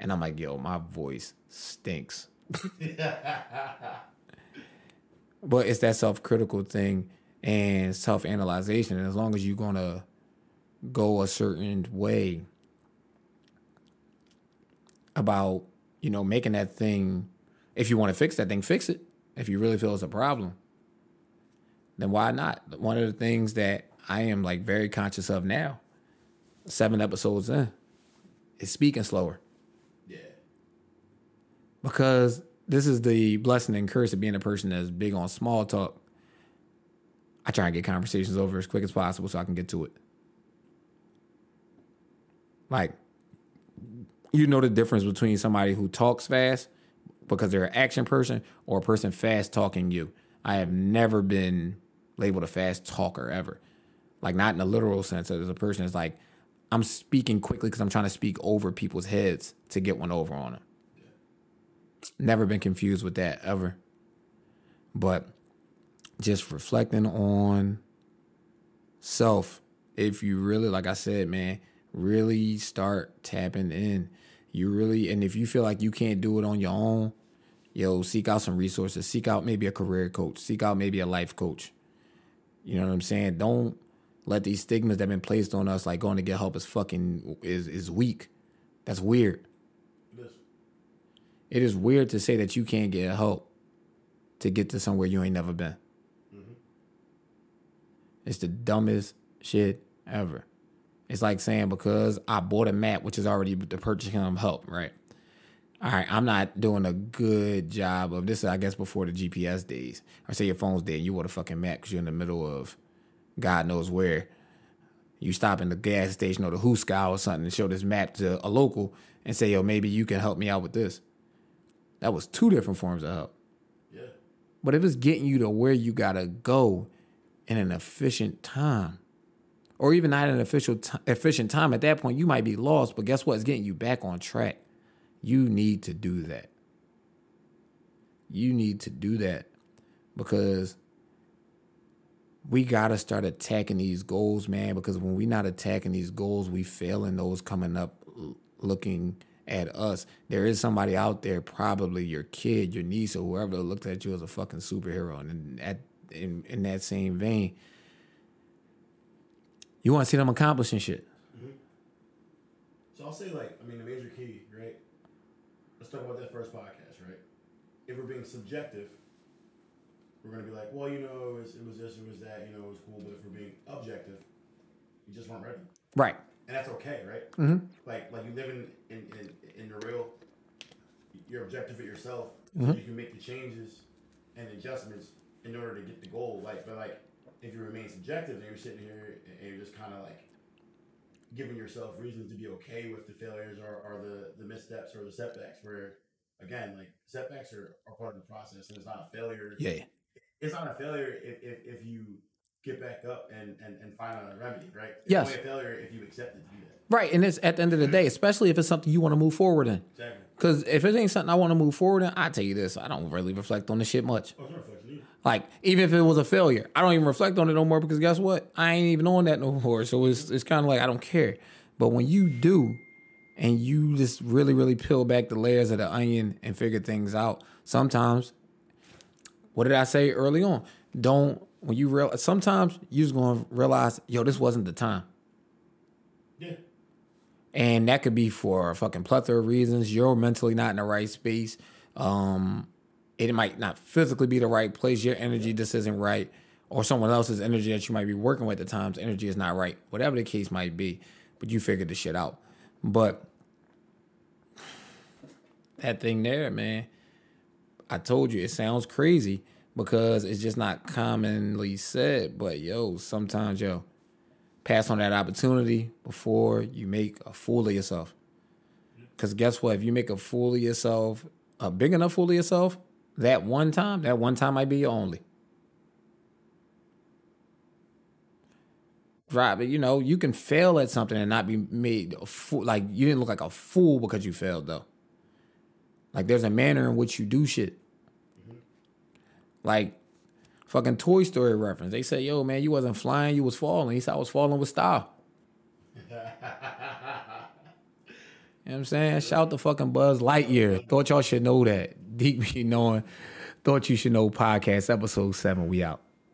And I'm like, yo, my voice stinks. but it's that self critical thing and self analyzation. And as long as you're going to go a certain way about, you know, making that thing, if you want to fix that thing, fix it. If you really feel it's a problem, then why not? One of the things that I am like very conscious of now, seven episodes in, is speaking slower Yeah. because this is the blessing and curse of being a person that's big on small talk. I try and get conversations over as quick as possible so I can get to it. Like, you know the difference between somebody who talks fast because they're an action person or a person fast talking you. I have never been labeled a fast talker ever. Like, not in a literal sense. As a person is like, I'm speaking quickly because I'm trying to speak over people's heads to get one over on them. Never been confused with that ever. But just reflecting on self, if you really, like I said, man, really start tapping in. You really, and if you feel like you can't do it on your own, yo, seek out some resources. Seek out maybe a career coach. Seek out maybe a life coach. You know what I'm saying? Don't let these stigmas that have been placed on us, like going to get help, is fucking is is weak. That's weird. It is. It is weird to say that you can't get help. to get to somewhere you ain't never been. Mm-hmm. It's the dumbest shit ever. It's like saying because I bought a map, which is already the purchasing of help, right? All right, I'm not doing a good job of this. I guess before the GPS days, or say your phone's dead, and you want a fucking map because you're in the middle of God knows where. You stop in the gas station or the Hooskow or something and show this map to a local and say, "Yo, maybe you can help me out with this." That was two different forms of help. Yeah. But if it's getting you to where you gotta go in an efficient time, or even not an official t- efficient time, at that point you might be lost. But guess what? It's getting you back on track. You need to do that. You need to do that because we gotta start attacking these goals, man. Because when we not attacking these goals, we failing those coming up looking at us. There is somebody out there, probably your kid, your niece, or whoever, that looked at you as a fucking superhero. And at, in, in that same vein, you want to see them accomplishing shit. Mm-hmm. So I'll say like, I mean, the major key, right? Let's talk about that first podcast, right? If we're being subjective, we're gonna be like, well, you know, it was, it was this, it was that, you know, it was cool. But if we're being objective, you just weren't ready, Right. and that's okay, right? Mm-hmm. Like, like you live in in, in, in the real. You're objective at yourself, Mm-hmm. so you can make the changes and adjustments in order to get the goal. Like, but like, if you remain subjective and you're sitting here and you're just kind of like giving yourself reasons to be okay with the failures or, or the, the missteps or the setbacks where again like setbacks are, are part of the process and it's not a failure Yeah. it's not a failure if, if, if you get back up and, and, and find a remedy right it's Yes. only a failure if you accept it to do that Right. And it's at the end of the day, especially if it's something you want to move forward in. exactly Because if it ain't something I want to move forward in, I tell you this, I don't really reflect on the shit much. oh it's not reflection either Like, even if it was a failure, I don't even reflect on it no more because guess what? I ain't even on that no more. So it's it's kind of like I don't care. But when you do, and you just really, really peel back the layers of the onion and figure things out, sometimes, what did I say early on? Don't when you real sometimes you just gonna realize, yo, this wasn't the time. yeah And that could be for a fucking plethora of reasons. You're mentally not in the right space. Um, it might not physically be the right place. Your energy just isn't right. Or someone else's energy that you might be working with at times, energy is not right. Whatever the case might be. But you figured the shit out. But that thing there, man, I told you it sounds crazy because it's just not commonly said. But yo, sometimes yo, pass on that opportunity before you make a fool of yourself. Because guess what? If you make a fool of yourself, a big enough fool of yourself, that one time, that one time might be your only. Right, but you know, you can fail at something and not be made a fool. Like you didn't look like a fool because you failed, though. Like there's a manner in which you do shit. Like fucking Toy Story reference. They say, "Yo, man, you wasn't flying, you was falling." He said, "I was falling with style." You know what I'm saying? Shout the fucking Buzz Lightyear. Thought y'all should know that. Deeq be knowing. Thought you should know podcast episode seven. We out.